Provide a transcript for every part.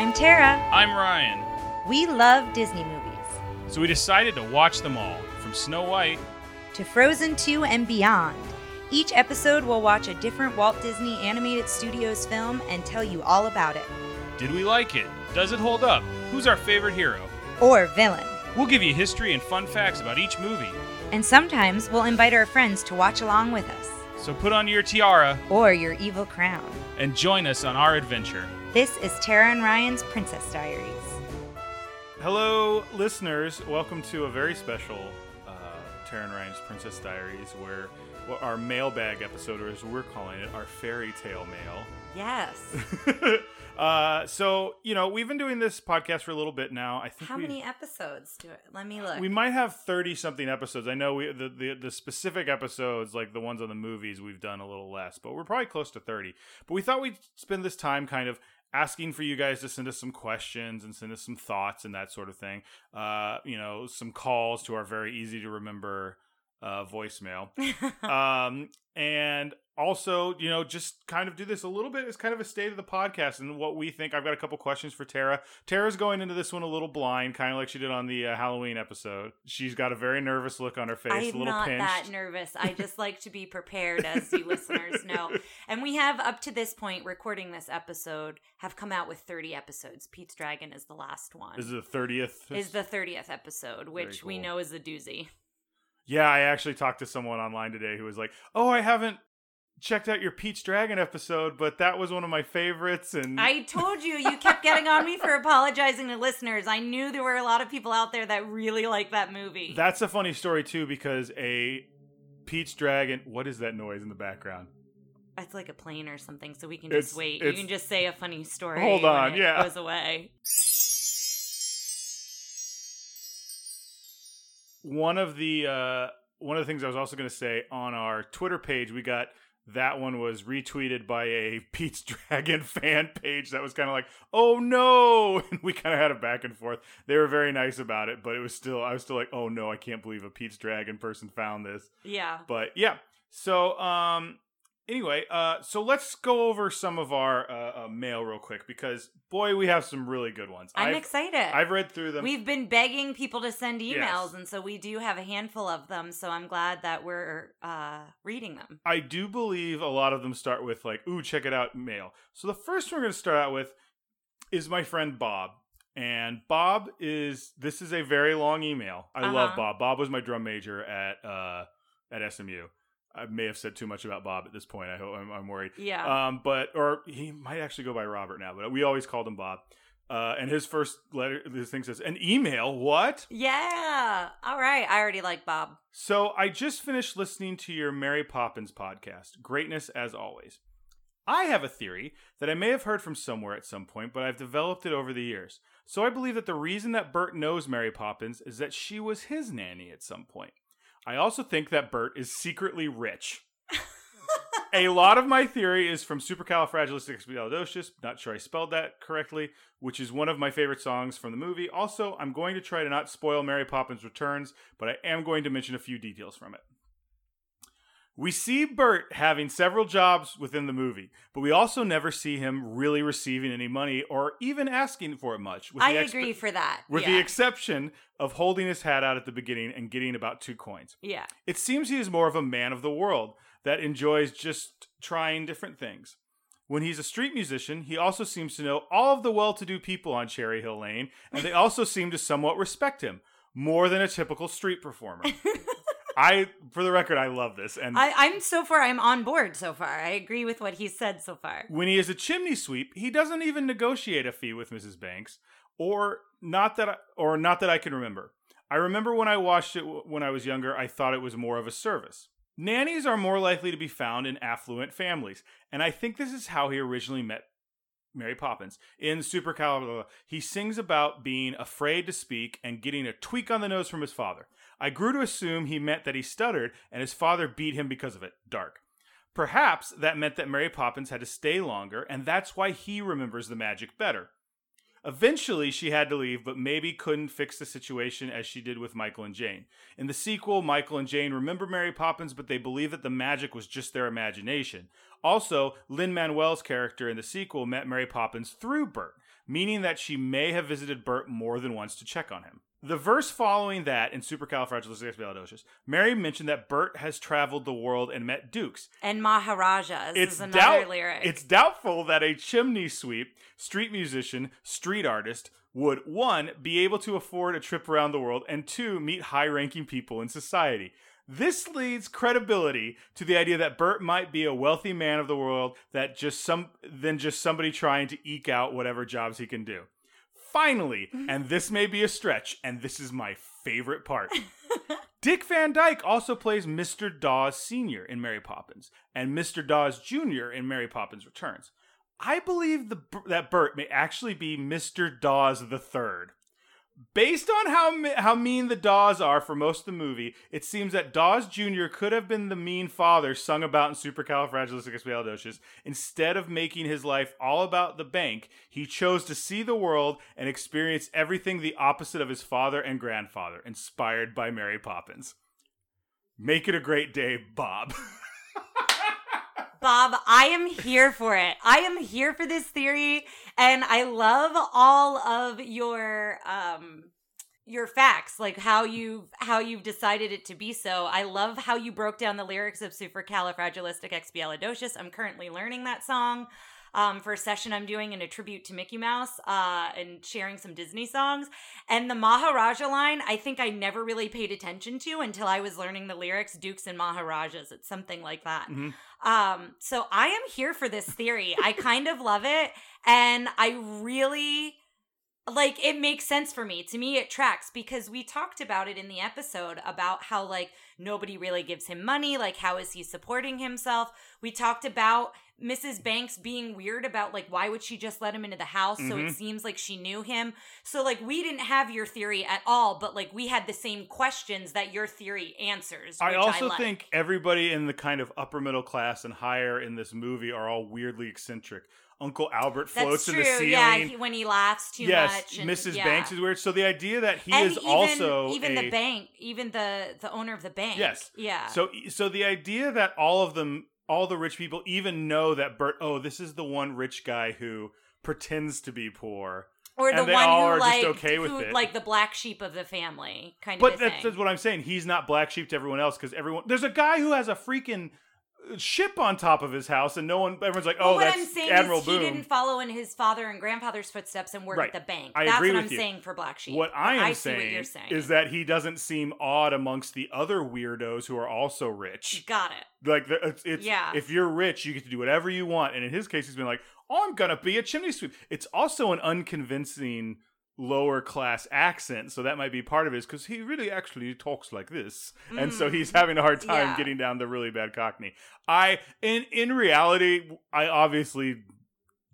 I'm Tara. I'm Ryan. We love Disney movies. So we decided to watch them all, from Snow White. To Frozen 2 and beyond. Each episode we'll watch a different Walt Disney Animated Studios film and tell you all about it. Did we like it? Does it hold up? Who's our favorite hero? Or villain. We'll give you history and fun facts about each movie. And sometimes we'll invite our friends to watch along with us. So put on your tiara Or your evil crown. and join us on our adventure. This is Tara and Ryan's Princess Diaries. Hello, listeners. Welcome to a very special uh, Tara and Ryan's Princess Diaries, where well, our mailbag episode, or as we're calling it, our fairy tale mail. Yes. uh, so, you know, we've been doing this podcast for a little bit now. I think How many episodes do it? Let me look. we might have 30 something episodes. I know we the, the the specific episodes, like the ones on the movies, we've done a little less, but we're probably close to 30. But we thought we'd spend this time kind of asking for you guys to send us some questions and send us some thoughts and that sort of thing. Uh, you know, some calls to our very easy to remember uh, voicemail. um, and also, you know, just kind of do this a little bit as kind of a state of the podcast and what we think. I've got a couple questions for Tara. Tara's going into this one a little blind, kind of like she did on the uh, Halloween episode. She's got a very nervous look on her face, a I'm little not pinched. that nervous. I just like to be prepared, as you listeners know. And we have, up to this point, recording this episode, have come out with 30 episodes. Pete's Dragon is the last one. This is the thirtieth. Is the 30th episode, which we know is a doozy. Yeah, I actually talked to someone online today who was like, "Oh, I haven't checked out your Pete's Dragon episode, but that was one of my favorites." And I told you, you kept getting on me for apologizing to listeners. I knew there were a lot of people out there that really like that movie. that's a funny story too because a Pete's Dragon. What is that noise in the background? it's like a plane or something, so we can just It's- wait. You can just say a funny story. Hold on, it yeah. goes away. one of the uh one of the things I was also going to say on our Twitter page, we got that one was retweeted by a Pete's Dragon fan page that was kind of like, "Oh no!" and we kind of had a back and forth. They were very nice about it, but it was still I was still like, "Oh no, I can't believe a Pete's Dragon person found this." Yeah. But yeah, so um anyway, uh so let's go over some of our uh, uh mail real quick because boy, we have some really good ones. I'm I've, excited. I've read through them. We've been begging people to send emails, Yes. and so we do have a handful of them. So I'm glad that we're uh, reading them. I do believe a lot of them start with like, "Ooh, check it out, mail." So the first one we're going to start out with is my friend Bob, and Bob is this is a very long email. I love Uh-huh. Bob. Bob was my drum major at uh at SMU. I may have said too much about Bob at this point. I hope I'm, I'm worried. Yeah. Um, but or he might actually go by Robert now, but we always called him Bob. Uh, and his first letter, this thing says, "An email? What?" yeah. All right. I already like Bob. So I just finished listening to your Mary Poppins podcast. Greatness as always. I have a theory that I may have heard from somewhere at some point, but I've developed it over the years. So I believe that the reason that Bert knows Mary Poppins is that she was his nanny at some point. I also think that Bert is secretly rich. a lot of my theory is from Supercalifragilisticexpialidocious. Not sure I spelled that correctly, which is one of my favorite songs from the movie. Also, I'm going to try to not spoil Mary Poppins Returns, but I am going to mention a few details from it. We see Bert having several jobs within the movie, but we also never see him really receiving any money or even asking for it much. With I expe- agree for that. with yeah. the exception of holding his hat out at the beginning and getting about two coins. yeah. It seems he is more of a man of the world that enjoys just trying different things. When he's a street musician, he also seems to know all of the well to do people on Cherry Hill Lane, and they also seem to somewhat respect him more than a typical street performer. I, for the record, I love this. And I, I'm so far. I'm on board so far. I agree with what he said so far. when he is a chimney sweep, he doesn't even negotiate a fee with Mrs. Banks, or not that, I, or not that I can remember. I remember when I watched it when I was younger, I thought it was more of a service. Nannies are more likely to be found in affluent families, and I think this is how he originally met Mary Poppins. In Supercalibur, he sings about being afraid to speak and getting a tweak on the nose from his father. I grew to assume he meant that he stuttered and his father beat him because of it. Dark. Perhaps that meant that Mary Poppins had to stay longer, and that's why he remembers the magic better. Eventually, she had to leave, but maybe couldn't fix the situation as she did with Michael and Jane. In the sequel, Michael and Jane remember Mary Poppins, but they believe that the magic was just their imagination. Also, Lin Manuel's character in the sequel met Mary Poppins through Bert, meaning that she may have visited Bert more than once to check on him. The verse following that in Supercalifragilisticexpialidocious, Mary mentioned that Bert has traveled the world and met dukes. And Maharajas It's is another doubt- lyric. It's doubtful that a chimney sweep, street musician, street artist would one be able to afford a trip around the world and two meet high-ranking people in society. This leads credibility to the idea that Bert might be a wealthy man of the world that just some than just somebody trying to eke out whatever jobs he can do. Finally, and this may be a stretch, and this is my favorite part. Dick Van Dyke also plays Mr. Dawes Sr. in Mary Poppins and Mr. Dawes Jr. in Mary Poppins Returns. I believe the, that Bert may actually be Mr. Dawes the Third. Based on how how mean the Dawes are for most of the movie, it seems that Dawes Jr. could have been the mean father sung about in Supercalifragilisticexpialidocious. Instead of making his life all about the bank, he chose to see the world and experience everything the opposite of his father and grandfather, inspired by Mary Poppins. Make it a great day, Bob. Bob, I am here for it. I am here for this theory, and I love all of your um your facts, like how you how you've decided it to be so. I love how you broke down the lyrics of Supercalifragilisticexpialidocious. I'm currently learning that song. Um, for a session I'm doing in a tribute to Mickey Mouse uh, and sharing some Disney songs. And the Maharaja line, I think I never really paid attention to until I was learning the lyrics Dukes and Maharajas. It's something like that. Mhm. Um, so I am here for this theory. I kind of love it. And I really like it makes sense for me. To me, it tracks because we talked about it in the episode about how like nobody really gives him money. Like, how is he supporting himself? We talked about Mrs. Banks being weird about like why would she just let him into the house? So it Mhm. seems like she knew him. So like we didn't have your theory at all, but like we had the same questions that your theory answers. I also like. think everybody in the kind of upper middle class and higher in this movie are all weirdly eccentric. Uncle Albert floats in the ceiling. Yeah, he, when he laughs too yes, much. and- Mrs. yeah. Banks is weird. So the idea that he and is even, also even a, the bank, even the the owner of the bank. Yes. Yeah. So so the idea that all of them all the rich people even know that Bert oh this is the one rich guy who pretends to be poor. or the one who are just like okay with who, it. like the black sheep of the family kind But of a that's, that's what I'm saying. He's not black sheep to everyone else because everyone there's a guy who has a freaking ship on top of his house and no one everyone's like Well, oh what that's I'm saying Admiral is Boom. he didn't follow in his father and grandfather's footsteps and work Right. at the bank. I That's agree what with I'm you. saying for black sheep. What I am I what saying, saying. is that he doesn't seem odd amongst the other weirdos who are also rich. got it. Like it's, it's Yeah. if you're rich, you get to do whatever you want. And in his case, he's been like, "Oh, I'm gonna be a chimney sweep." It's also an unconvincing lower class accent, so that might be part of it. Because he really actually talks like this, and so he's having a hard time Mm. Yeah. getting down the really bad Cockney. I in in reality, I obviously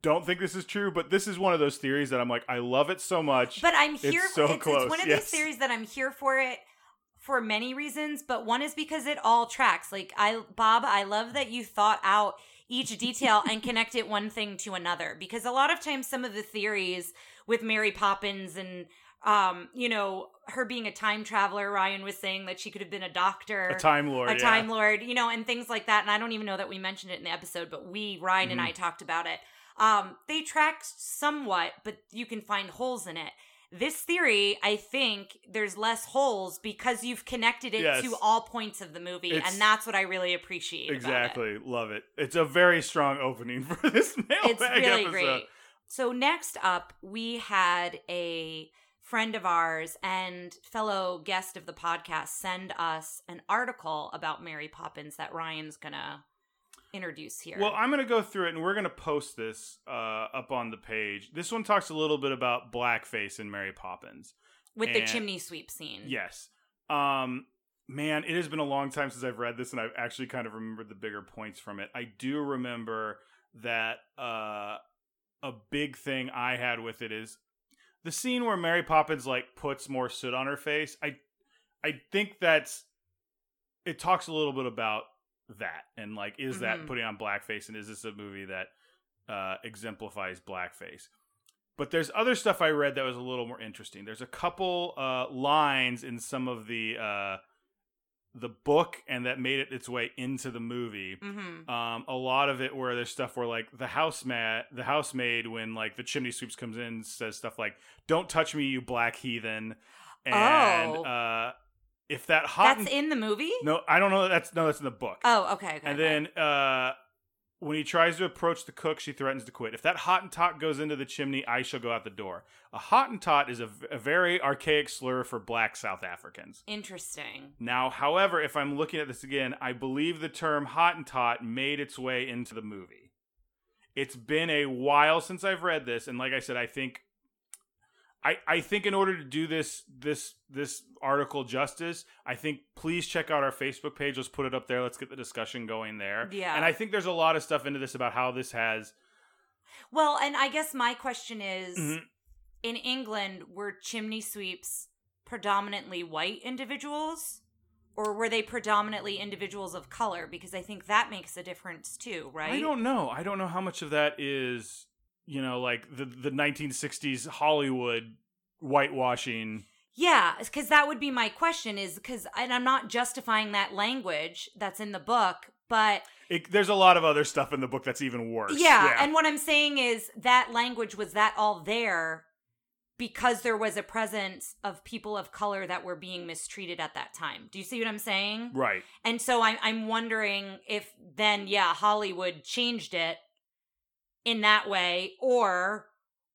don't think this is true, but this is one of those theories that I'm like, I love it so much. But I'm here. It's so it's, close, it's one of yes. these theories that I'm here for it for many reasons, but one is because it all tracks. Like I, Bob, I love that you thought out each detail and connected one thing to another. Because a lot of times, some of the theories with Mary Poppins and um, you know, her being a time traveler, Ryan was saying that she could have been a doctor a time lord, a yeah. time lord you know and things like that and i don't even know that we mentioned it in the episode but we ryan and Mhm. i talked about it um they track somewhat but you can find holes in it this theory i think there's less holes because you've connected it Yes. to all points of the movie It's- and that's what i really appreciate about it. Exactly, love it. It's a very strong opening for this mailbag it's really episode. great so next up we had a friend of ours and fellow guest of the podcast send us an article about mary poppins that ryan's gonna introduce here Well, I'm going to go through it and we're going to post this uh, up on the page. This one talks a little bit about blackface in Mary Poppins. with the chimney sweep scene Yes. Um man, it has been a long time since I've read this and I've actually kind of remembered the bigger points from it. I do remember that uh a big thing I had with it is the scene where Mary Poppins like puts more soot on her face. I I think that's it talks a little bit about that and like is that Mhm. putting on blackface and is this a movie that uh exemplifies blackface? but there's other stuff I read that was a little more interesting. There's a couple uh, lines in some of the uh, the book and that made it its way into the movie. Mm-hmm. Um, a lot of it where there's stuff where like the housemat, the housemaid, when like the chimney sweeps comes in, says stuff like "Don't touch me, you black heathen," and Oh. uh, if that hot That's in the movie. no, I don't know. That's no, that's in the book. Oh, okay. okay and okay. then uh, when he tries to approach the cook, she threatens to quit. If that Hottentot goes into the chimney, I shall go out the door. A Hottentot is a very archaic slur for black South Africans. interesting. Now, however, if I'm looking at this again, I believe the term Hottentot made its way into the movie. It's been a while since I've read this, and like I said, I think I, I think in order to do this this this article justice, I think please check out our Facebook page. Let's put it up there. Let's get the discussion going there. Yeah. And I think there's a lot of stuff into this about how this has Well, and I guess my question is Mhm. in England, were chimney sweeps predominantly white individuals? Or were they predominantly individuals of color? Because I think that makes a difference too, right? I don't know. I don't know how much of that is, you know, like the the 1960s Hollywood whitewashing. Yeah, because that would be my question is because, and I'm not justifying that language that's in the book, but It, there's a lot of other stuff in the book that's even worse. yeah, and what I'm saying is that language was that all there because there was a presence of people of color that were being mistreated at that time. Do you see what I'm saying? right. And so I'm I'm wondering if then yeah Hollywood changed it in that way or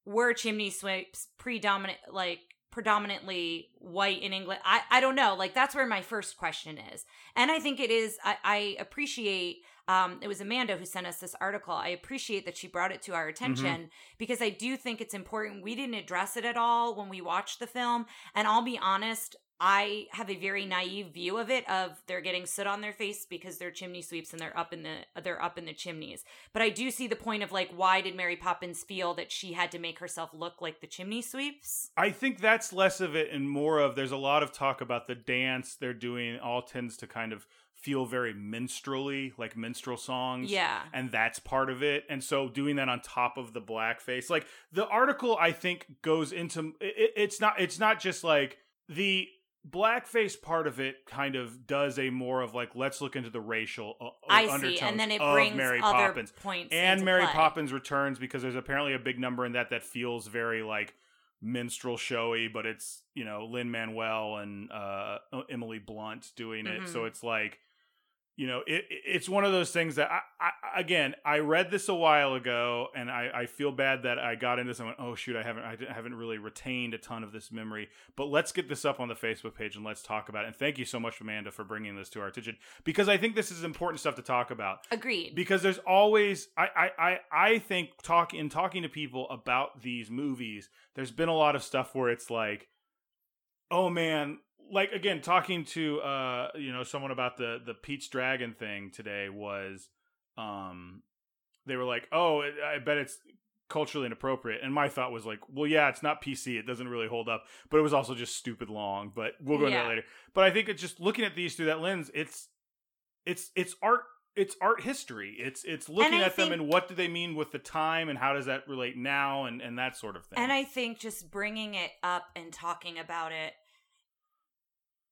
were chimney sweeps predominant like predominantly white in England I I don't know like that's where my first question is. And I think it is I, I appreciate um it was Amanda who sent us this article. I appreciate that she brought it to our attention because I do think it's important we didn't address it at all when we watched the film. And I'll be honest I have a very naive view of it of they're getting soot on their face because they're chimney sweeps and they're up in the they're up in the chimneys. But I do see the point of like why did Mary Poppins feel that she had to make herself look like the chimney sweeps? I think that's less of it and more of there's a lot of talk about the dance they're doing all tends to kind of feel very minstrelly, like minstrel songs. Yeah. And that's part of it. And so doing that on top of the blackface, like the article I think goes into it, it's not it's not just like the blackface part of it kind of does a more of like let's look into the racial uh, I see, undertones and then it of brings Mary other Poppins points and Mary play. Poppins returns because there's apparently a big number in that that feels very like minstrel showy, but it's you know Lin Manuel and uh, Emily Blunt doing it, so Mhm. it's like you know it, it- it's one of those things that I, I again I read this a while ago and I, I feel bad that I got into this and went oh shoot I haven't I haven't really retained a ton of this memory. But let's get this up on the Facebook page and let's talk about it. And thank you so much Amanda for bringing this to our attention. Because I think this is important stuff to talk about. Agreed. because there's always I, I I I think talk in talking to people about these movies there's been a lot of stuff where it's like oh man like again talking to uh you know someone about the the Pete's Dragon thing today was um they were like oh I bet it's culturally inappropriate. And my thought was like well yeah it's not PC it doesn't really hold up. But it was also just stupid long but we'll go into that later. But I think it's just looking at these through that lens it's it's it's art it's art history. It's it's looking at them and what do they mean with the time and how does that relate now and and that sort of thing. And I think just bringing it up and talking about it,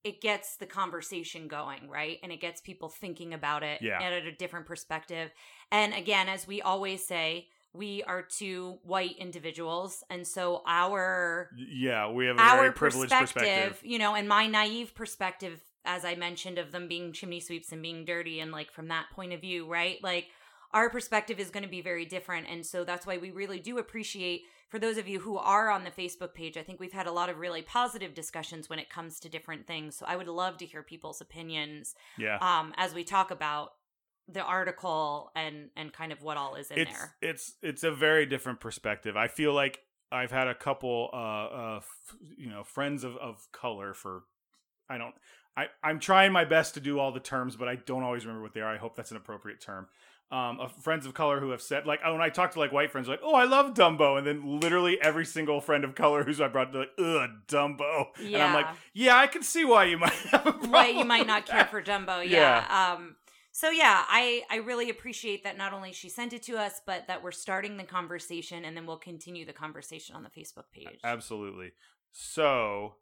it gets the conversation going, right? And it gets people thinking about it Yeah. at a different perspective. And again, as we always say, we are two white individuals. And so our yeah we have a our very privileged perspective, perspective you know, and my naive perspective, as I mentioned, of them being chimney sweeps and being dirty, and like from that point of view, right? Like our perspective is going to be very different. And so that's why we really do appreciate, for those of you who are on the Facebook page, I think we've had a lot of really positive discussions when it comes to different things. So I would love to hear people's opinions yeah um, as we talk about the article and and kind of what all is in it's there. it's it's a very different perspective. I feel like I've had a couple uh uh f- you know friends of of color for I don't I I'm trying my best to do all the terms but I don't always remember what they are. I hope that's an appropriate term. Um, of friends of color who have said like when I talk to like white friends like oh I love Dumbo and then literally every single friend of color who's I brought like ugh Dumbo and I'm like Yeah. yeah I can see why you might have a why you might not care that." for Dumbo. Yeah. Yeah. Um So yeah, I I really appreciate that not only she sent it to us, but that we're starting the conversation and then we'll continue the conversation on the Facebook page. Absolutely. So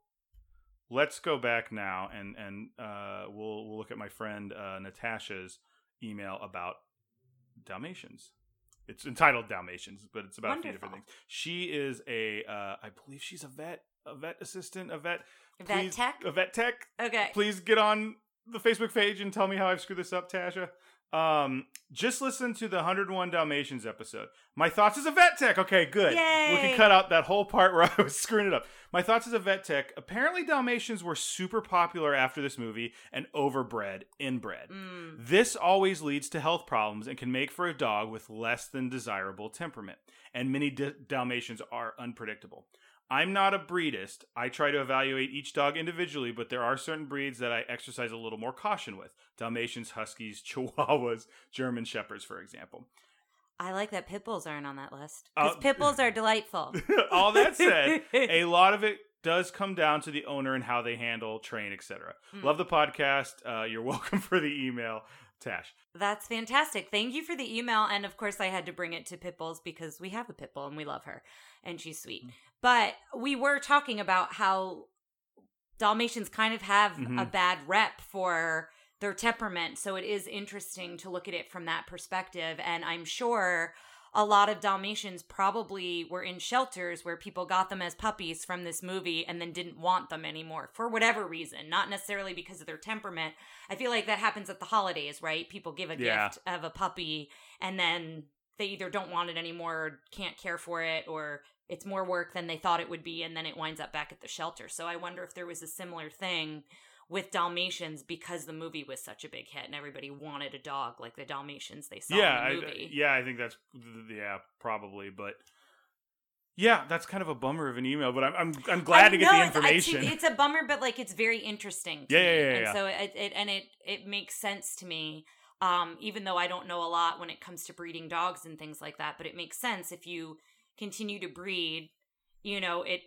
let's go back now and and uh, we'll we'll look at my friend uh, Natasha's email about Dalmatians. It's entitled Dalmatians, but it's about a few different things. She is a, uh, I believe she's a vet, a vet assistant, a vet, Vet please- tech? a vet tech. Okay. Please get on the Facebook page and tell me how I've screwed this up, Tasha. Um, just listen to the 101 Dalmatians episode. My thoughts as a vet tech. Okay, good. We can cut out that whole part where I was screwing it up. My thoughts as a vet tech. Apparently, Dalmatians were super popular after this movie and overbred, inbred. Mm. This always leads to health problems and can make for a dog with less than desirable temperament. And many D- Dalmatians are unpredictable. I'm not a breedist. I try to evaluate each dog individually, but there are certain breeds that I exercise a little more caution with. Dalmatians, Huskies, Chihuahuas, German Shepherds, for example. I like that pit bulls aren't on that list because Uh, pit bulls are delightful. All that said, a lot of it does come down to the owner and how they handle, train, etc. Hmm. Love the podcast. Uh, you're welcome for the email, Tash. That's fantastic. Thank you for the email. And of course, I had to bring it to Pitbulls because we have a Pitbull and we love her and she's sweet. Mm. But we were talking about how Dalmatians kind of have a Mhm. bad rep for their temperament. So it is interesting to look at it from that perspective. And I'm sure a lot of Dalmatians probably were in shelters where people got them as puppies from this movie and then didn't want them anymore for whatever reason, not necessarily because of their temperament. I feel like that happens at the holidays, right? People give a Yeah. gift of a puppy and then they either don't want it anymore or can't care for it or it's more work than they thought it would be and then it winds up back at the shelter. So I wonder if there was a similar thing with Dalmatians because the movie was such a big hit and everybody wanted a dog like the Dalmatians they saw yeah, in the I, movie. yeah, I think that's yeah, probably, but yeah, that's kind of a bummer of an email. But I'm I'm, I'm glad I to get know, the it's- it's- information. It's, a bummer, but like it's very interesting. Yeah, me. yeah, yeah, And yeah. so it, it and it it makes sense to me. Um, even though I don't know a lot when it comes to breeding dogs and things like that, but it makes sense if you continue to breed. You know it.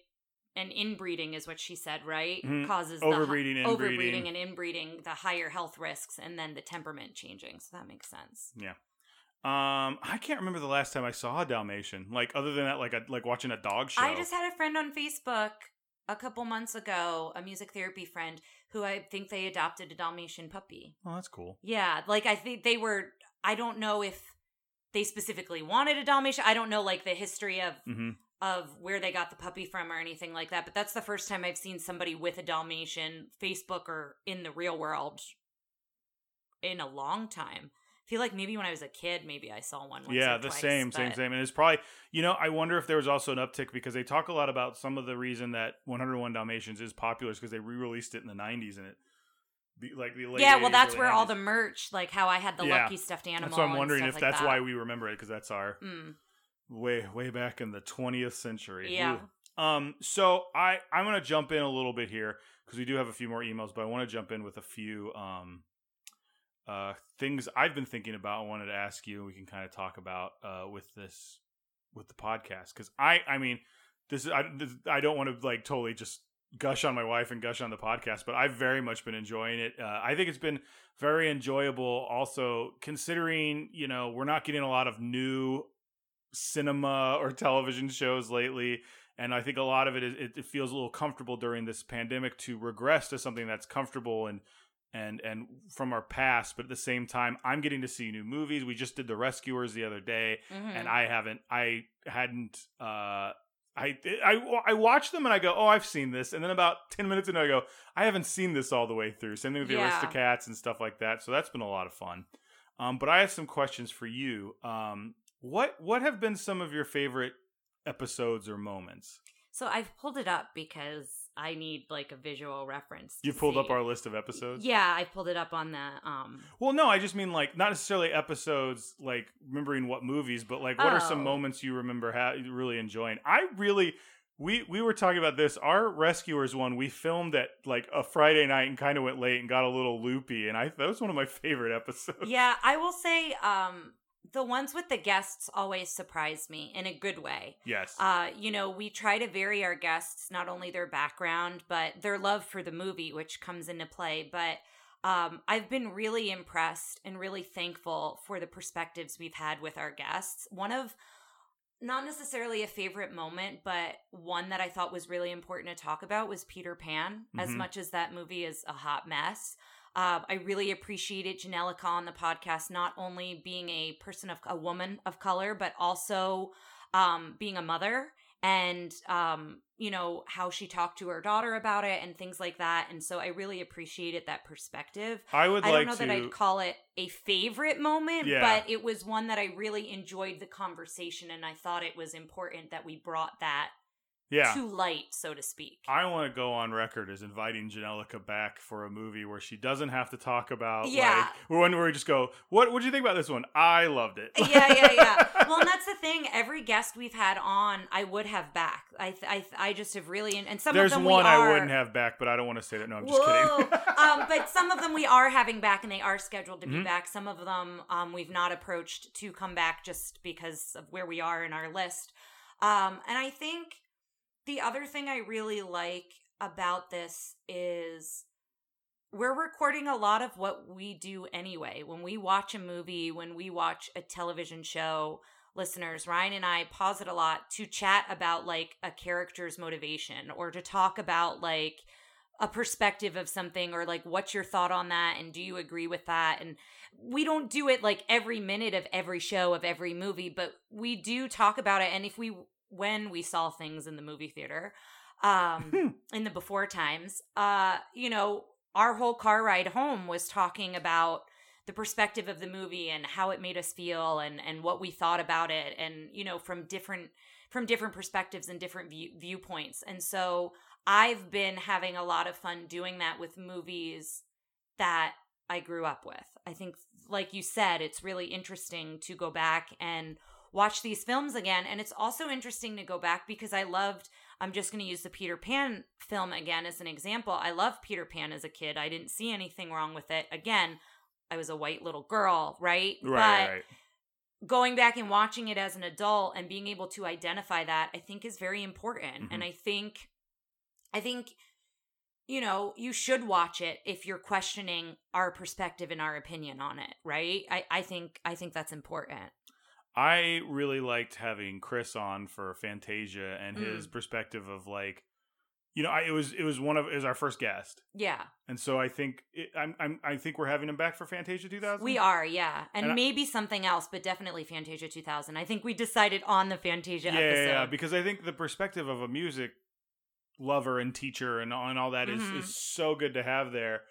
And inbreeding is what she said, right? Mhm. Causes the Overbreeding, hi- inbreeding. overbreeding, and inbreeding, the higher health risks, and then the temperament changing. So that makes sense. yeah. Um, I can't remember the last time I saw a Dalmatian. Like other than that, like a, like watching a dog show. I just had a friend on Facebook a couple months ago, a music therapy friend, who I think they adopted a Dalmatian puppy. oh, that's cool. Yeah, like I think they were. I don't know if they specifically wanted a Dalmatian. I don't know like the history of hmm of where they got the puppy from or anything like that. But that's the first time I've seen somebody with a Dalmatian, Facebook or in the real world, in a long time. I feel like maybe when I was a kid, maybe I saw one. Once Yeah, the twice, same, same, but- same. And it's probably, you know, I wonder if there was also an uptick because they talk a lot about some of the reason that 101 Dalmatians is popular is because they re-released it in the 90s and it, the, like the late Yeah, well, that's where all the merch, like how I had the Yeah. lucky stuffed animal. so I'm wondering if like that's that. why we remember it because that's our Mm, way way back in the 20th century. yeah. Ooh. Um. So I I'm gonna jump in a little bit here because we do have a few more emails, but I want to jump in with a few um uh things I've been thinking about. I wanted to ask you. We can kind of talk about uh with this with the podcast because I I mean this is I this, I don't want to like totally just gush on my wife and gush on the podcast, but I've very much been enjoying it. Uh, I think it's been very enjoyable. Also, considering you know we're not getting a lot of new cinema or television shows lately, and I think a lot of it is it, it feels a little comfortable during this pandemic to regress to something that's comfortable and and and from our past. But at the same time, I'm getting to see new movies. We just did The Rescuers the other day, Mhm. and I haven't I hadn't uh I, I I watch them and I go, oh, I've seen this, and then about ten minutes into, it, I go, I haven't seen this all the way through. Same thing with the Yeah. Aristocats and stuff like that. So that's been a lot of fun. Um, but I have some questions for you. Um, what what have been some of your favorite episodes or moments? So I've pulled it up because I need like a visual reference. You pulled up our list of episodes. Yeah, I pulled it up on the um Well, no, I just mean like not necessarily episodes, like remembering what movies, but like what are some Oh. moments you remember ha- really enjoying? I really, we we were talking about this. Our rescuers one we filmed at like a Friday night and kind of went late and got a little loopy, and I that was one of my favorite episodes. Yeah, I will say um the ones with the guests always surprise me in a good way. Yes. Uh, you know, we try to vary our guests, not only their background, but their love for the movie, which comes into play. But um, I've been really impressed and really thankful for the perspectives we've had with our guests. One of not necessarily a favorite moment, but one that I thought was really important to talk about was Peter Pan. As Mhm. much as that movie is a hot mess, um, I really appreciated Janelica on the podcast, not only being a person of a woman of color, but also um, being a mother and um, you know how she talked to her daughter about it and things like that. And so I really appreciated that perspective. I would I like don't know to. that I'd call it a favorite moment, Yeah. but it was one that I really enjoyed the conversation, and I thought it was important that we brought that yeah. to light, so to speak. I want to go on record as inviting Janelica back for a movie where she doesn't have to talk about Yeah. like one where we just go, What what do you think about this one? I loved it. yeah, yeah, yeah. Well, and that's the thing. Every guest we've had on, I would have back. I, I, I just have really, and some There's of them one are, I wouldn't have back, but I don't want to say that. No, I'm just Whoa. kidding. um, but some of them we are having back, and they are scheduled to be Mhm. back. Some of them um, we've not approached to come back just because of where we are in our list. Um, and I think the other thing I really like about this is we're recording a lot of what we do anyway. When we watch a movie, when we watch a television show, listeners, Ryan and I pause it a lot to chat about like a character's motivation or to talk about like a perspective of something or like what's your thought on that and do you agree with that and we don't do it like every minute of every show of every movie but we do talk about it and if we when we saw things in the movie theater um in the before times uh you know our whole car ride home was talking about the perspective of the movie and how it made us feel and and what we thought about it and you know from different from different perspectives and different view, viewpoints. And so i've been having a lot of fun doing that with movies that i grew up with. I think like you said it's really interesting to go back and watch these films again and it's also interesting to go back because i loved i'm just going to use the peter pan film again as an example i loved peter pan as a kid i didn't see anything wrong with it again I was a white little girl, right? right, but right. going back and watching it as an adult and being able to identify that, I think is very important. Mm-hmm. And I think, I think, you know, you should watch it if you're questioning our perspective and our opinion on it, right? I, I think, I think that's important. I really liked having Chris on for Fantasia and Mm. his perspective of like, you know, I, it was it was one of it was our first guest, Yeah, and so I think it, I'm, I'm I think we're having him back for Fantasia 2000. we are. Yeah. And, And I- maybe something else, but definitely Fantasia 2000. I think we decided on the Fantasia yeah, episode. yeah, because I think the perspective of a music lover and teacher and, and all that is Mhm. is so good to have there.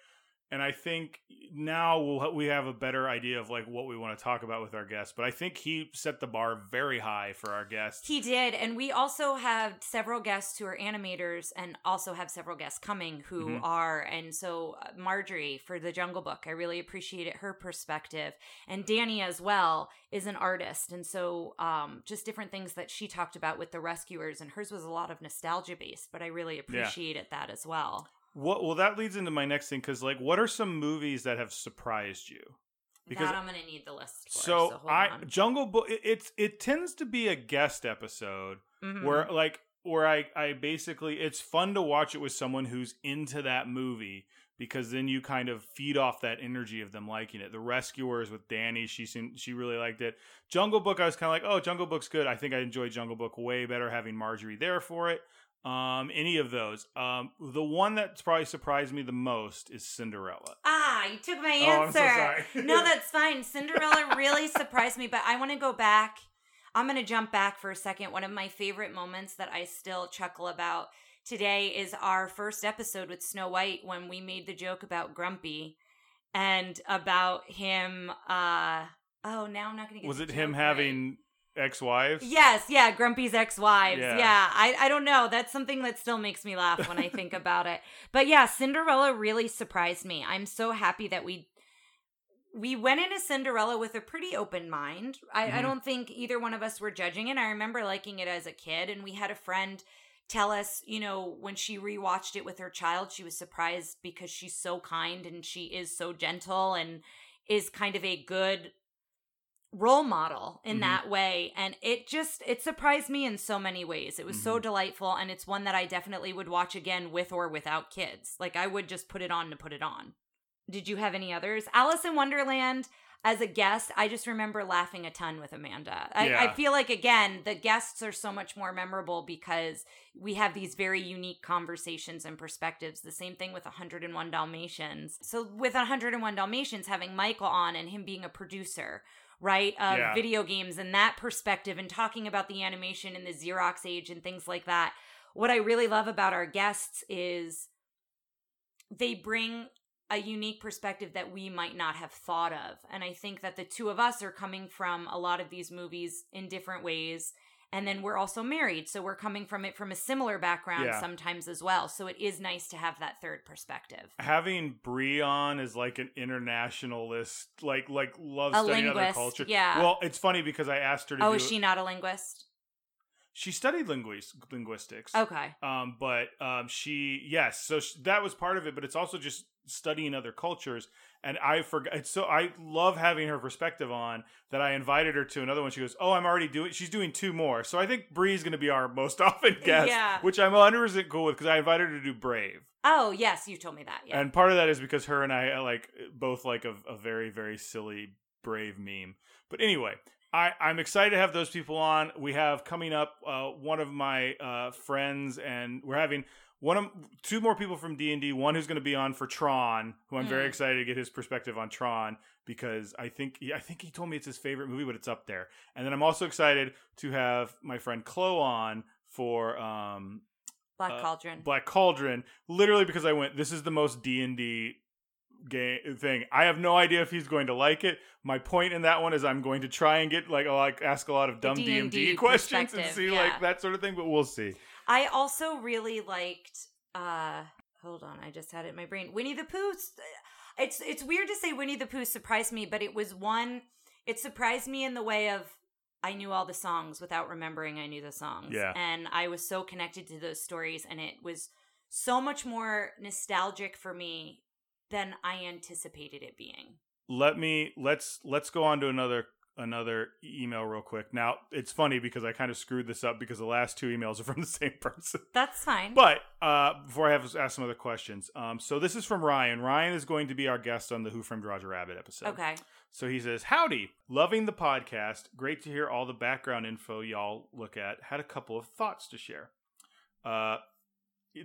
And I think now we'll we have a better idea of like what we want to talk about with our guests. But I think he set the bar very high for our guests. He did, and we also have several guests who are animators, and also have several guests coming who Mhm. are. And so uh, Marjorie for the Jungle Book, I really appreciated her perspective, and Danny as well is an artist, and so um, just different things that she talked about with the rescuers, and hers was a lot of nostalgia based, but I really appreciated that as well. What well that leads into my next thing because like what are some movies that have surprised you? Because that I'm gonna need the list for. so, So, I on. Jungle Book it, it's it tends to be a guest episode Mhm. where like where I I basically it's fun to watch it with someone who's into that movie because then you kind of feed off that energy of them liking it. The Rescuers with Danny, she seemed she really liked it. Jungle Book, I was kind of like, oh, Jungle Book's good. I think I enjoyed Jungle Book way better having Marjorie there for it. Um, any of those. Um, the one that's probably surprised me the most is Cinderella. Ah, you took my answer. Oh, I'm so no, that's fine. Cinderella really surprised me, but I want to go back. I'm going to jump back for a second. One of my favorite moments that I still chuckle about today is our first episode with Snow White when we made the joke about Grumpy and about him uh oh, now I'm not going to get Was it him right. having ex-wives? Yes, yeah, Grumpy's ex-wives. Yeah. Yeah, I, I don't know. That's something that still makes me laugh when I think about it. But yeah, Cinderella really surprised me. I'm so happy that we we went into Cinderella with a pretty open mind. I, I Mhm. don't think either one of us were judging it. I remember liking it as a kid, and we had a friend tell us, you know, when she rewatched it with her child, she was surprised because she's so kind and she is so gentle and is kind of a good role model in Mhm. that way and it just it surprised me in so many ways it was so Mhm. delightful and it's one that i definitely would watch again with or without kids like i would just put it on to put it on did you have any others? Alice in Wonderland as a guest, I just remember laughing a ton with Amanda. I, Yeah. I feel like again, the guests are so much more memorable because we have these very unique conversations and perspectives. The same thing with 101 Dalmatians. So with 101 Dalmatians, having Michael on and him being a producer, right, of Yeah. video games and that perspective and talking about the animation in the Xerox age and things like that. What I really love about our guests is they bring a unique perspective that we might not have thought of. And I think that the two of us are coming from a lot of these movies in different ways. And then we're also married. So we're coming from it from a similar background Yeah. sometimes as well. So it is nice to have that third perspective. Having Brie on is like an internationalist, like like loves A studying other linguist, culture. yeah. Well, it's funny because I asked her to Oh, is she not a linguist? She studied linguist linguistics. Okay. Um, but um, she yes, so sh- that was part of it. But it's also just studying other cultures. And I forgot. It's so I love having her perspective on that. I invited her to another one. She goes, "Oh, I'm already doing." She's doing two more. So I think Bree's going to be our most often guest, Yeah. which I'm 100 percent cool with because I invited her to do Brave. Oh, yes, you told me that. Yeah. And part of that is because her and I uh, like both like a, a very very silly brave meme. But anyway, I I'm excited to have those people on. We have coming up uh, one of my uh, friends, and we're having one of two more people from D and D. One who's going to be on for Tron, who I'm very Mm. excited to get his perspective on Tron because I think I think he told me it's his favorite movie, but it's up there. And then I'm also excited to have my friend Chloe on for um Black uh, Cauldron. Black Cauldron, literally because I went, this is the most D and D game thing. I have no idea if he's going to like it. My point in that one is I'm going to try and get like I'll like ask a lot of dumb D D&D questions and see yeah. like that sort of thing, but we'll see. I also really liked uh hold on, I just had it in my brain. Winnie the Pooh. It's it's weird to say Winnie the Pooh surprised me, but it was one it surprised me in the way of I knew all the songs without remembering I knew the songs. Yeah. And I was so connected to those stories and it was so much more nostalgic for me than I anticipated it being. Let me let's let's go on to another another email real quick. Now it's funny because I kind of screwed this up because the last two emails are from the same person. That's fine. But uh, before I have to ask some other questions, um, so this is from Ryan. Ryan is going to be our guest on the Who Framed Roger Rabbit episode. okay. So he says, Howdy, loving the podcast. Great to hear all the background info y'all look at. Had a couple of thoughts to share. Uh,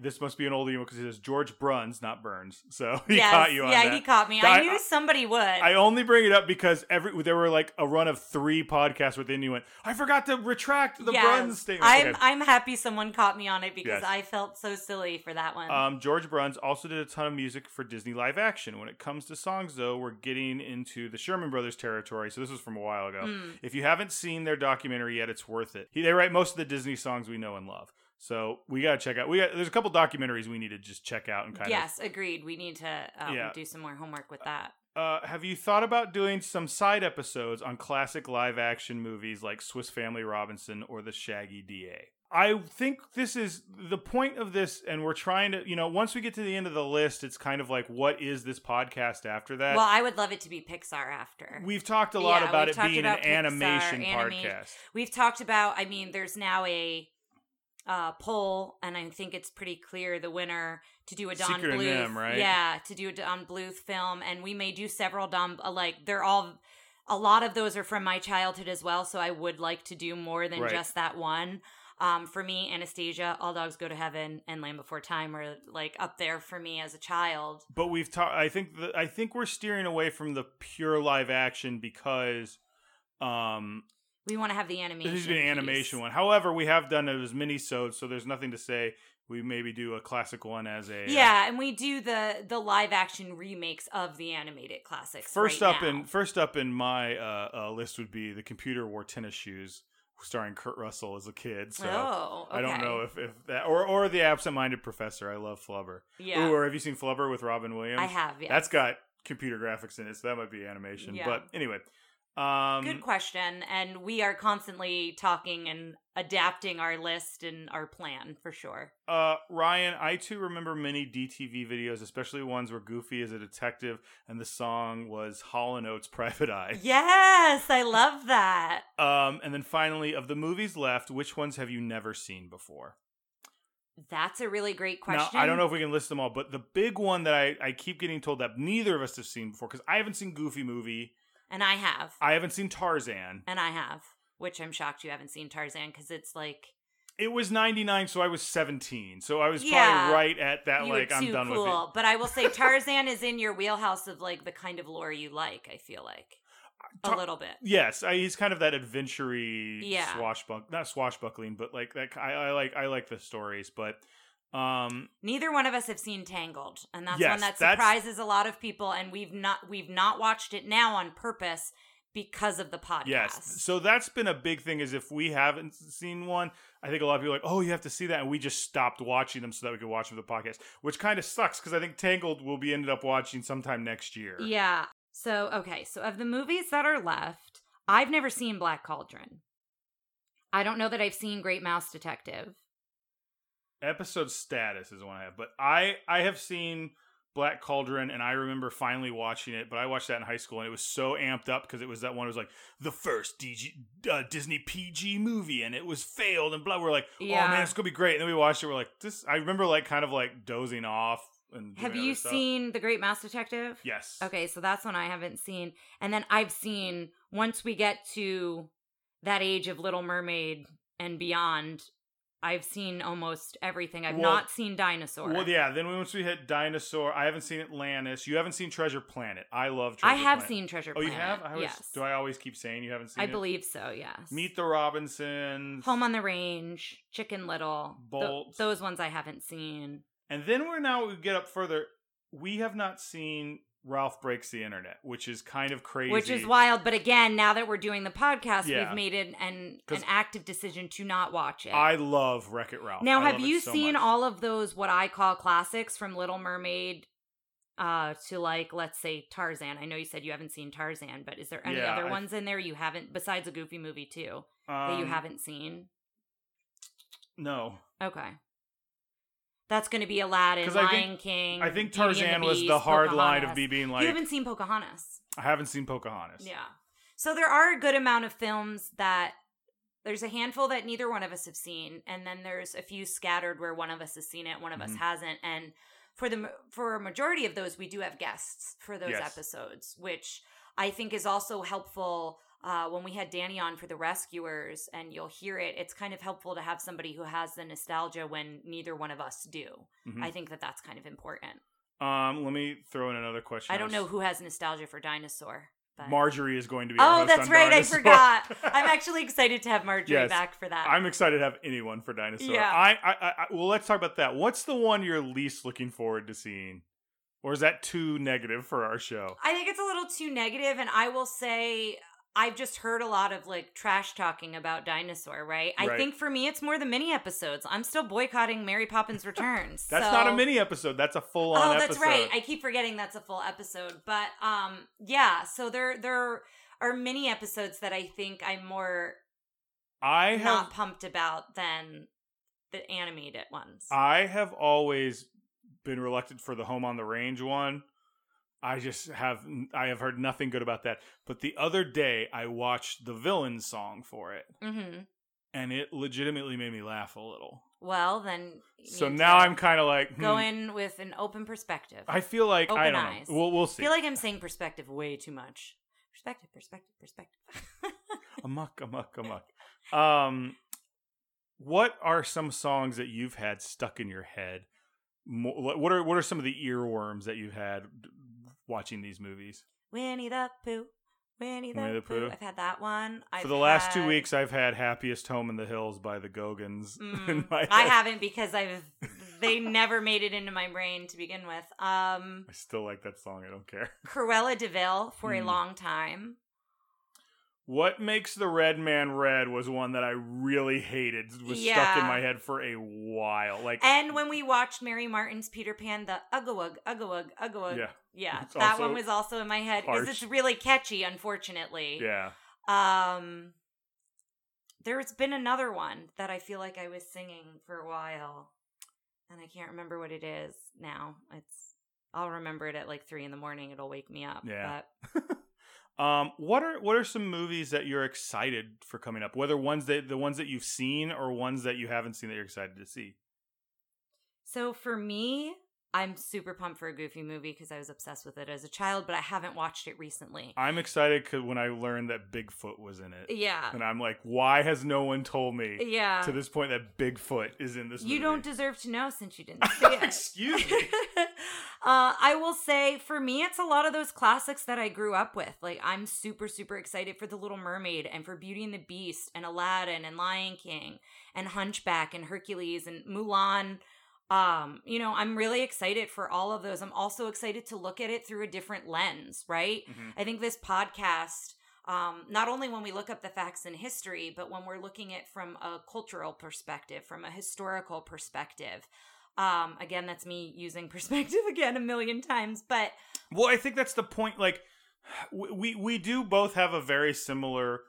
this must be an old email because it says George Bruns, not Burns. So he Yes, caught you on yeah, that. he caught me. I- I knew somebody would. I only bring it up because every there were like a run of three podcasts within you went. I forgot to retract the Yes. Bruns statement. I'm Okay. I'm happy someone caught me on it because Yes. I felt so silly for that one. Um, George Bruns also did a ton of music for Disney live action. When it comes to songs, though, we're getting into the Sherman Brothers territory. So this was from a while ago. Mm. If you haven't seen their documentary yet, it's worth it. He, they write most of the Disney songs we know and love. So we gotta check out. We got there's a couple documentaries we need to just check out and kind of yes, agreed. We need to um, Yeah. do some more homework with that. Uh, have you thought about doing some side episodes on classic live action movies like Swiss Family Robinson or The Shaggy DA? I think this is the point of this, and we're trying to, you know, once we get to the end of the list, it's kind of like, what is this podcast after that? well, I would love it to be Pixar after. We've talked a lot Yeah, about it being about an Pixar, animation animation. podcast. We've talked about. I mean, there's now a uh, poll, and I think it's pretty clear the winner to do a Don Secret Bluth. Right? Yeah, to do a Don Bluth film, and we may do several Don. Like they're all. A lot of those are from my childhood as well, so I would like to do more than Right. just that one. Um, for me, Anastasia, All Dogs Go to Heaven, and Land Before Time are like up there for me as a child. But we've talked. I think that I think we're steering away from the pure live action because um We want to have the animation. this been an piece. animation one. However, we have done it as mini so there's nothing to say we maybe do a classic one as a uh, Yeah, and we do the the live action remakes of the animated classics. First right up now. in first up in my uh, uh, list would be the computer wore tennis shoes, starring Kurt Russell as a kid. So oh, okay. I don't know if, if that or or the absent-minded professor. I love Flubber. Yeah, Ooh, or have you seen Flubber with Robin Williams? I have. Yeah, That's got computer graphics in it, so that might be animation. Yeah. But anyway, um, good question, and we are constantly talking and adapting our list and our plan for sure. Uh, Ryan, I too remember many DTV videos, especially ones where Goofy is a detective and the song was Hall and Oates' "Private Eye." Yes, I love that. Um, and then finally, of the movies left, which ones have you never seen before? That's a really great question. Now, I don't know if we can list them all, but the big one that I, I keep getting told that neither of us have seen before, because I haven't seen Goofy movie, And I have. I haven't seen Tarzan. And I have. Which I'm shocked you haven't seen Tarzan because it's like It was 99, so I was 17. So I was Yeah. probably right at that, like, I'm done cool. with it. But I will say Tarzan is in your wheelhouse of like the kind of lore you like, I feel like. Uh, A little bit. Yes, I, he's kind of that adventure-y Yeah. swashbuck, not swashbuckling, but like that. I, I like I like the stories, but um, Neither one of us have seen Tangled, and that's Yes, one that surprises a lot of people. And we've not we've not watched it now on purpose because of the podcast. yes, so that's been a big thing. Is if we haven't seen one, I think a lot of people are like, oh, you have to see that, and we just stopped watching them so that we could watch them for the podcast, which kind of sucks because I think Tangled will be ended up watching sometime next year. Yeah. So okay, so of the movies that are left, I've never seen Black Cauldron. I don't know that I've seen Great Mouse Detective. Episode status is the one I have, but I I have seen Black Cauldron, and I remember finally watching it. But I watched that in high school, and it was so amped up because it was that one. It was like the first DG, uh, Disney PG movie, and it was failed, and blah. We're like, oh man, it's gonna be great. And then we watched it. We're like, this. I remember like kind of like dozing off. And Have you stuff. seen The Great Mouse Detective? Yes. Okay, so that's one I haven't seen. And then I've seen once we get to that age of Little Mermaid and beyond, I've seen almost everything. I've Well- not seen Dinosaur. Well, yeah. Then once we hit Dinosaur, I haven't seen Atlantis. You haven't seen Treasure Planet. I love Treasure I have Planet. seen Treasure oh, Planet. Oh, Planet. you have? I always, yes. Do I always keep saying you haven't seen it? I it? believe so, yes. Meet the Robinsons. Home on the Range, Chicken Little. th- Bolt. those ones I haven't seen. And then we're now we get up further. We have not seen Ralph Breaks the Internet, which is kind of crazy. Which is wild, but again, now that we're doing the podcast, Yeah. we've made an 'Cause an active decision to not watch it. I love Wreck It Ralph. Now, I have you so seen much. all of those what I call classics from Little Mermaid uh to like let's say Tarzan? I know you said you haven't seen Tarzan, but is there any Yeah, other I- ones in there you haven't besides a Goofy movie too that you Um, haven't seen? No, Okay. That's going to be Aladdin, 'Cause I think- Lion King. I think Tarzan the was the hard line of me being like, you haven't seen Pocahontas. I haven't seen Pocahontas. Yeah. So there are a good amount of films that there's a handful that neither one of us have seen, and then there's a few scattered where one of us has seen it, one of us Mhm. hasn't, and for the for a majority of those, we do have guests for those Yes. episodes, which I think is also helpful. Uh, when we had Danny on for the Rescuers, and you'll hear it, it's kind of helpful to have somebody who has the nostalgia when neither one of us do. Mhm. I think that that's kind of important. Um, let me throw in another question. I don't know who has nostalgia for Dinosaur. But... Marjorie is going to be. Oh, that's right. I forgot. I'm actually excited to have Marjorie Yes. back for that. I'm excited to have anyone for Dinosaur. Yeah. I, I, I- well, let's talk about that. What's the one you're least looking forward to seeing, or is that too negative for our show? I think it's a little too negative, and I will say I've just heard a lot of like trash talking about Dinosaur. Right? I think for me, it's more the mini episodes. I'm still boycotting Mary Poppins Returns. That's so- not a mini episode. That's a full on Oh, episode. that's right. I keep forgetting that's a full episode. But um, yeah. So there there are mini episodes that I think I'm more I have not pumped about than the animated ones. I have always been reluctant for the Home on the Range one. I just have I have heard nothing good about that. But the other day I watched the villain song for it, mm-hmm. and it legitimately made me laugh a little. Well, then. So now I'm kind of like hmm, go in with an open perspective. I feel like I don't eyes. know. We'll, we'll see. I feel like I'm saying perspective way too much. Perspective, perspective, perspective. amok, amok, amok. Um, what are some songs that you've had stuck in your head? What are what are some of the earworms that you've had watching these movies? Winnie the Pooh. Winnie the, Winnie the Pooh. Pooh. I've had that one. I've For the last two had- weeks, I've had "Happiest Home in the Hills" by the Gogans Mm, in my head. I haven't because I've they never made it into my brain to begin with. Um I still like that song. I don't care. Cruella de Vil for a Mm. long time. What makes the Red Man red was one that I really hated. Was stuck in Yeah. my head for a while. Like And when we watched Mary Martin's Peter Pan, the Uggawug, Uggawug, Uggawug. yeah, Yeah, It's that one was also in my head because it's really catchy, unfortunately. yeah. Um, there's been another one that I feel like I was singing for a while, and I can't remember what it is now. It's I'll remember it at like three in the morning. It'll wake me up. Yeah. But Um, what are what are some movies that you're excited for coming up? Whether ones that the ones that you've seen or ones that you haven't seen that you're excited to see. So for me, I'm super pumped for a Goofy movie because I was obsessed with it as a child, but I haven't watched it recently. I'm excited because when I learned that Bigfoot was in it, Yeah. and I'm like, why has no one told me Yeah. to this point that Bigfoot is in this? you movie? don't deserve to know since you didn't see it. Excuse me. uh, I will say for me, it's a lot of those classics that I grew up with. Like, I'm super, super excited for The Little Mermaid and for Beauty and the Beast and Aladdin and Lion King and Hunchback and Hercules and Mulan. Um, you know, I'm really excited for all of those. I'm also excited to look at it through a different lens, right? Mhm. I think this podcast, um, not only when we look up the facts in history, but when we're looking at from a cultural perspective, from a historical perspective. Um, again, that's me using perspective again a million times, but Well, I think that's the point. Like, we we, we do both have a very similar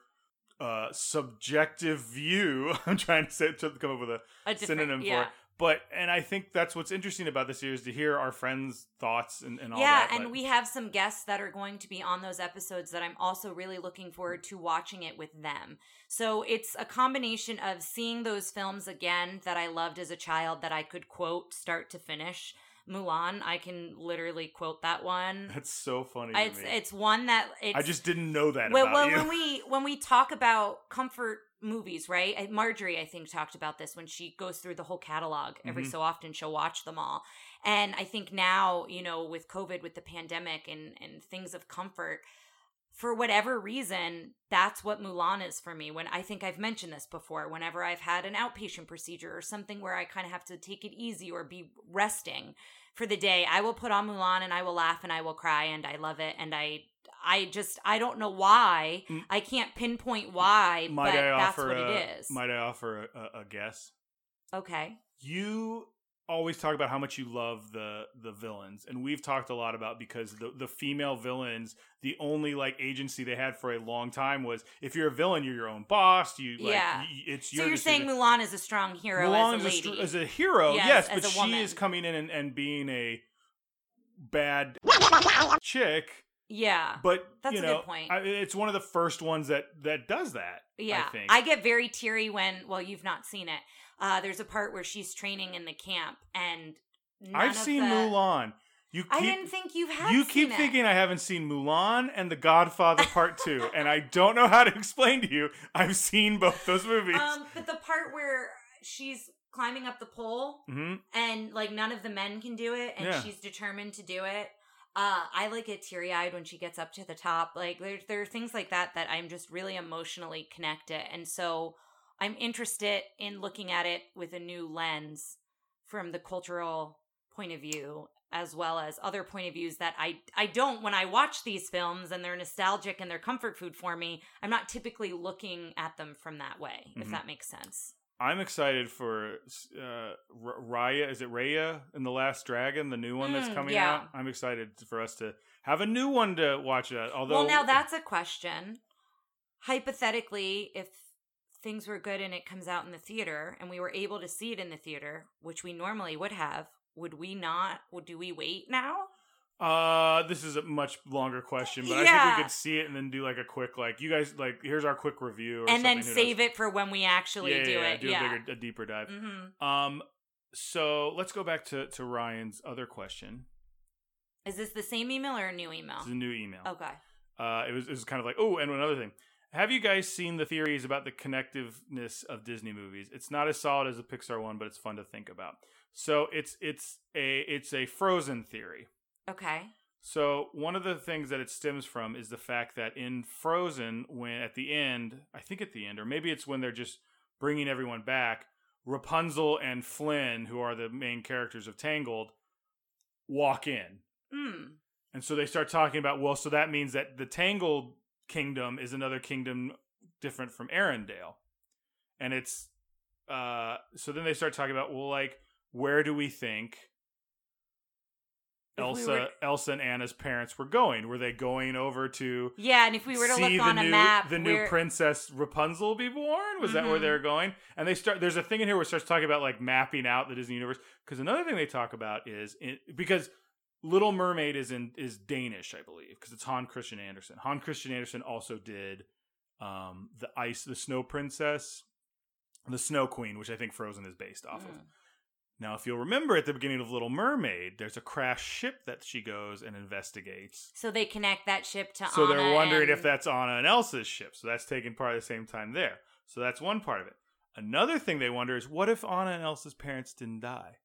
uh subjective view. I'm trying to say to come up with a a synonym yeah. for it. But and I think that's what's interesting about this series to hear our friends' thoughts and, and all yeah, that. Yeah, and but- we have some guests that are going to be on those episodes that I'm also really looking forward to watching it with them. So it's a combination of seeing those films again that I loved as a child that I could quote start to finish. Mulan, I can literally quote that one. that's so funny. To It's me. it's one that it's I just didn't know that well, well, when we when we talk about comfort movies, right? Marjorie, I think, talked about this when she goes through the whole catalog. Every Mhm. so often, she'll watch them all. And I think now, you know, with COVID, with the pandemic, and and things of comfort, for whatever reason, that's what Mulan is for me. When I think I've mentioned this before, whenever I've had an outpatient procedure or something where I kind of have to take it easy or be resting for the day, I will put on Mulan and I will laugh and I will cry and I love it and I I just I don't know why. I can't pinpoint why, might but I that's offer what a, it is. Might I offer a, a, a guess? okay. You always talk about how much you love the the villains, and we've talked a lot about because the the female villains, the only like agency they had for a long time was if you're a villain, you're your own boss. You like, Yeah. y- it's So your you're saying. Mulan is a strong hero Mulan as a is lady. str- as a hero, Yes, yes, as but a she woman. is coming in and, and being a bad chick. Yeah. But That's you a good know, point. I, it's one of the first ones that that does that. Yeah, I think. I get very teary when. Well, you've not seen it. Uh, there's a part where she's training in the camp, and I've seen the- Mulan. You keep, I didn't think you had. you keep it. thinking I haven't seen Mulan and The Godfather Part Two, and I don't know how to explain to you. I've seen both those movies. Um, but the part where she's climbing up the pole hmm and like none of the men can do it, and Yeah. she's determined to do it. Uh, I like get teary eyed when she gets up to the top. Like there, there are things like that that I'm just really emotionally connected, and so I'm interested in looking at it with a new lens from the cultural point of view as well as other point of views that I I don't when I watch these films and they're nostalgic and they're comfort food for me. I'm not typically looking at them from that way, if Mhm. that makes sense. I'm excited for uh, Raya. Is it Raya in the Last Dragon, the new one that's Mm, coming yeah. out? I'm excited for us to have a new one to watch. That although, well, now that's a question. Hypothetically, if things were good and it comes out in the theater and we were able to see it in the theater, which we normally would have, would we not? Would do we wait now? Uh, this is a much longer question, but I think we could see it and then do like a quick, like you guys, like here's our quick review, or and then save it for when we actually knows? do yeah, yeah, it. do yeah. a bigger, a deeper dive. hmm Um, so let's go back to to Ryan's other question. Is this the same email or a new email? It's a new email. Okay. Uh, it was it was kind of like oh, and another thing. Have you guys seen the theories about the connectiveness of Disney movies? It's not as solid as a Pixar one, but it's fun to think about. So it's it's a it's a Frozen theory. Okay. So one of the things that it stems from is the fact that in Frozen, when at the end, I think at the end, or maybe it's when they're just bringing everyone back, Rapunzel and Flynn, who are the main characters of Tangled, walk in. Hmm. And so they start talking about, well, so that means that the Tangled kingdom is another kingdom different from Arendelle. And it's uh so then they start talking about, well, like, where do we think If we Elsa were- Elsa and Anna's parents were going? Were they going over to Yeah, and if we were to look on new, a map, the new princess Rapunzel be born? Was that where Mhm. they were going? And they start. There's a thing in here where it starts talking about like mapping out the Disney universe. Because another thing they talk about is in, because Little Mermaid is in is Danish, I believe, because it's Han Christian Andersen. Han Christian Andersen also did um, the ice, the Snow Princess, the Snow Queen, which I think Frozen is based off of. Now, if you'll remember at the beginning of Little Mermaid, there's a crashed ship that she goes and investigates. So they connect that ship to So Anna they're wondering and- if that's Anna and Elsa's ship. So that's taking part at the same time there. So that's one part of it. Another thing they wonder is what if Anna and Elsa's parents didn't die?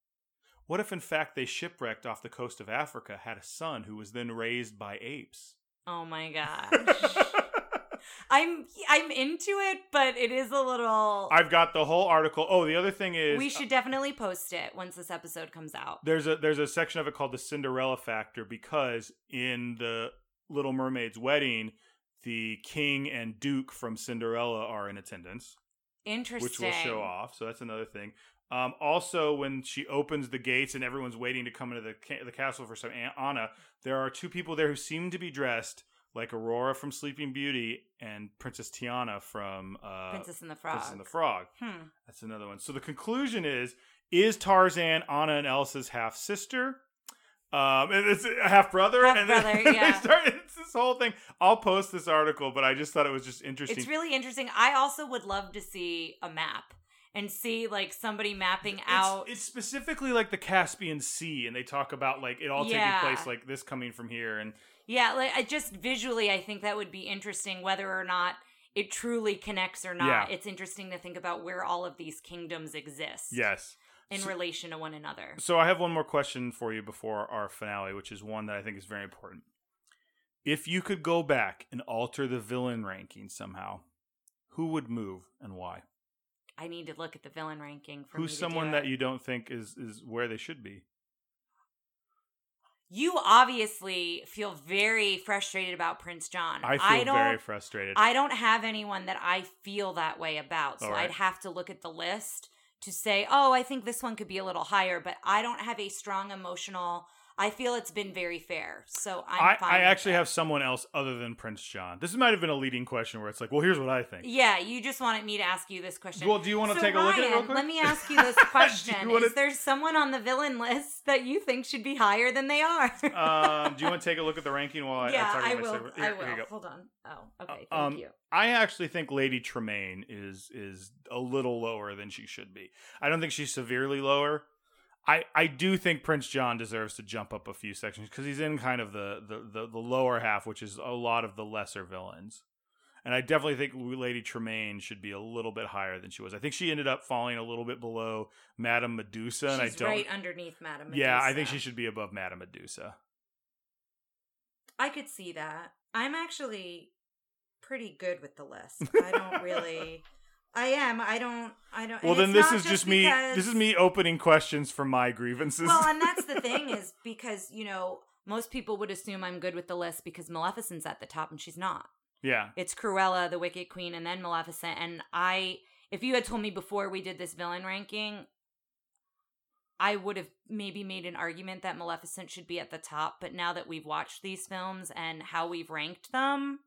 What if, in fact, they shipwrecked off the coast of Africa, had a son who was then raised by apes? Oh my gosh. I'm I'm into it, but it is a little I've got the whole article. Oh, the other thing is We should definitely post it once this episode comes out. there's a there's a section of it called the Cinderella factor because in the Little Mermaid's wedding, the king and duke from Cinderella are in attendance. Interesting. which will show off. So that's another thing. Um, also, when she opens the gates and everyone's waiting to come into the ca- the castle for some An- Anna, there are two people there who seem to be dressed like Aurora from Sleeping Beauty and Princess Tiana from uh, Princess and the Frog. Princess and the Frog. Hmm. That's another one. So the conclusion is: Is Tarzan Anna and Elsa's half sister? Um, and it's a half brother, and then Half-brother, they yeah. start, it's this whole thing. I'll post this article, but I just thought it was just interesting. It's really interesting. I also would love to see a map and see like somebody mapping It's- out. It's, specifically like the Caspian Sea, and they talk about like it all Yeah. taking place like this coming from here, and yeah, like I just visually, I think that would be interesting, whether or not it truly connects or not. Yeah. It's interesting to think about where all of these kingdoms exist. yes. in So- relation to one another. So I have one more question for you before our finale, which is one that I think is very important. If you could go back and alter the villain ranking somehow, who would move and why? I need to look at the villain ranking for Who's someone that you don't think is is where they should be? You obviously feel very frustrated about Prince John. I feel don't, very frustrated. I don't have anyone that I feel that way about. So right. I'd have to look at the list to say, oh, I think this one could be a little higher, but I don't have a strong emotional. I feel it's been very fair. So I'm I, fine. I actually have someone else other than Prince John. This might have been a leading question where it's like, well, here's what I think. Yeah, you just wanted me to ask you this question. Well, do you want to So, take a look at it real Ryan, quick? Let me ask you this question: you Is there someone on the villain list that you think should be higher than they are? um, do you want to take a look at the ranking while I, yeah, I talk about I my will. Here- I here will. go. Hold on. Oh, okay. Thank Um, you. I actually think Lady Tremaine is is a little lower than she should be. I don't think she's severely lower. I, I do think Prince John deserves to jump up a few sections because he's in kind of the, the, the, the lower half, which is a lot of the lesser villains. And I definitely think Lady Tremaine should be a little bit higher than she was. I think she ended up falling a little bit below Madame Medusa, and I don't. right underneath Madame. Medusa. yeah, I think she should be above Madame Medusa. I could see that. I'm actually pretty good with the list. I don't really. I am. I don't. I don't. Well, then this is just me. because- This is me opening questions for my grievances. Well, and that's the thing is because you know most people would assume I'm good with the list because Maleficent's at the top and she's not. yeah, It's Cruella, the Wicked Queen, and then Maleficent. And I, if you had told me before we did this villain ranking, I would have maybe made an argument that Maleficent should be at the top. But now that we've watched these films and how we've ranked them,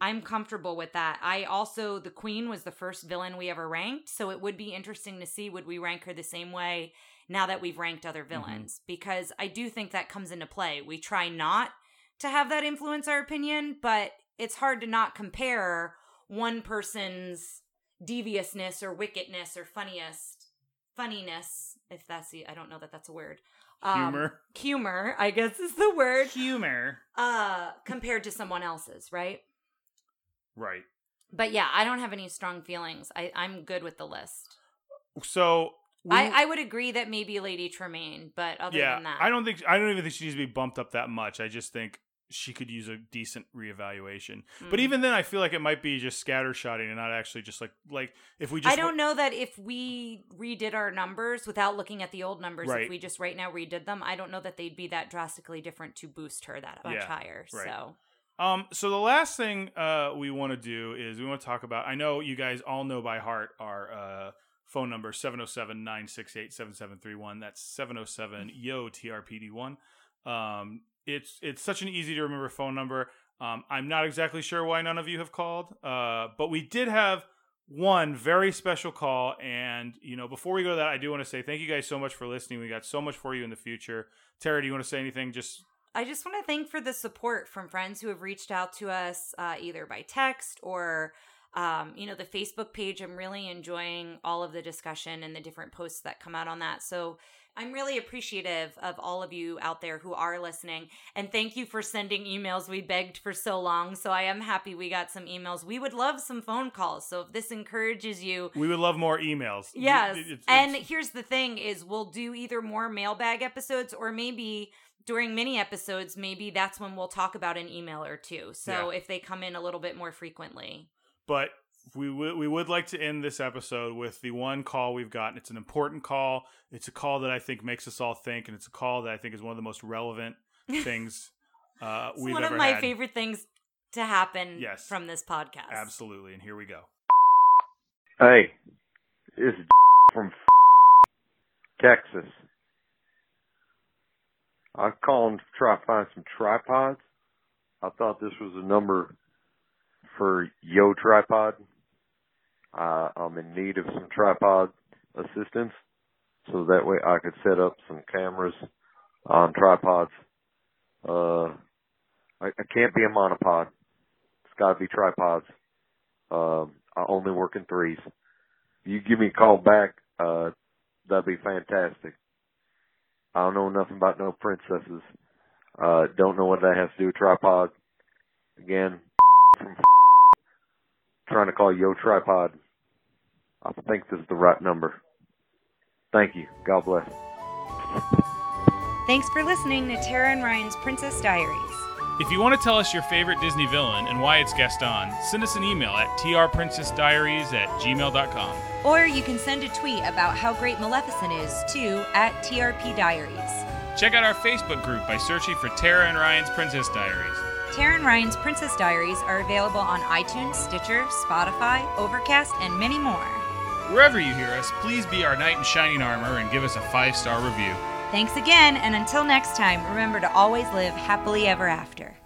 I'm comfortable with that. I also, the Queen was the first villain we ever ranked. So it would be interesting to see would we rank her the same way now that we've ranked other villains? Because I do think that comes into play. We try not to have that influence our opinion, but it's hard to not compare one person's deviousness or wickedness or funniest funniness if that's the i don't know that that's a word Um, humor. humor i guess is the word Humor. uh compared to someone else's right Right. but yeah i don't have any strong feelings i i'm good with the list So we- I, I would agree that maybe lady tremaine but other yeah, than that I don't think I don't even think she needs to be bumped up that much. I just think she could use a decent reevaluation. But Mm. even then, I feel like it might be just scattershotting and not actually just like like if we just I don't know that if we redid our numbers without looking at the old numbers, Right. if we just right now redid them, I don't know that they'd be that drastically different to boost her that much Yeah, higher. right. So Um, so the last thing uh, we want to do is we want to talk about. I know you guys all know by heart our uh, phone number 707-968-7731. That's 707 yo TRPD1. Um, it's it's such an easy to remember phone number. Um, I'm not exactly sure why none of you have called, uh, but we did have one very special call. And you know, before we go to that, I do want to say thank you guys so much for listening. We got so much for you in the future. Tara, do you want to say anything? Just I just want to thank for the support from friends who have reached out to us uh, either by text or um, you know, the Facebook page. I'm really enjoying all of the discussion and the different posts that come out on that. So I'm really appreciative of all of you out there who are listening. And thank you for sending emails. We begged for so long. So I am happy we got some emails. We would love some phone calls. So if this encourages you, we would love more emails. Yes. It's- it's- and here's the thing is we'll do either more mailbag episodes or maybe during mini episodes, maybe that's when we'll talk about an email or two. So if they come in a little bit more frequently. but we would we would like to end this episode with the one call we've gotten. It's an important call. It's a call that I think makes us all think, and it's a call that I think is one of the most relevant things uh, It's we've one of my had. favorite things to happen Yes. from this podcast. Absolutely, and here we go. Hey, this is from Texas. I'm calling to try to find some tripods. I thought this was a number for Yo Tripod. Uh, I'm in need of some tripod assistance, so that way I could set up some cameras on tripods. Uh, I, I can't be a monopod. It's got to be tripods. Um, I only work in threes. You give me a call back, uh, that'd be fantastic. I don't know nothing about no princesses. Uh, don't know what that has to do with tripod. Again, from trying to call Yo Tripod. I think this is the right number. Thank you. God bless. Thanks for listening to Tara and Ryan's Princess Diaries. If you want to tell us your favorite Disney villain and why it's Gaston, send us an email at trprincessdiaries at gmail.com. Or you can send a tweet about how great Maleficent is to at TRP Diaries. Check out our Facebook group by searching for Tara and Ryan's Princess Diaries. Tara and Ryan's Princess Diaries are available on iTunes, Stitcher, Spotify, Overcast, and many more. Wherever you hear us, please be our knight in shining armor and give us a five star review. Thanks again, and until next time, remember to always live happily ever after.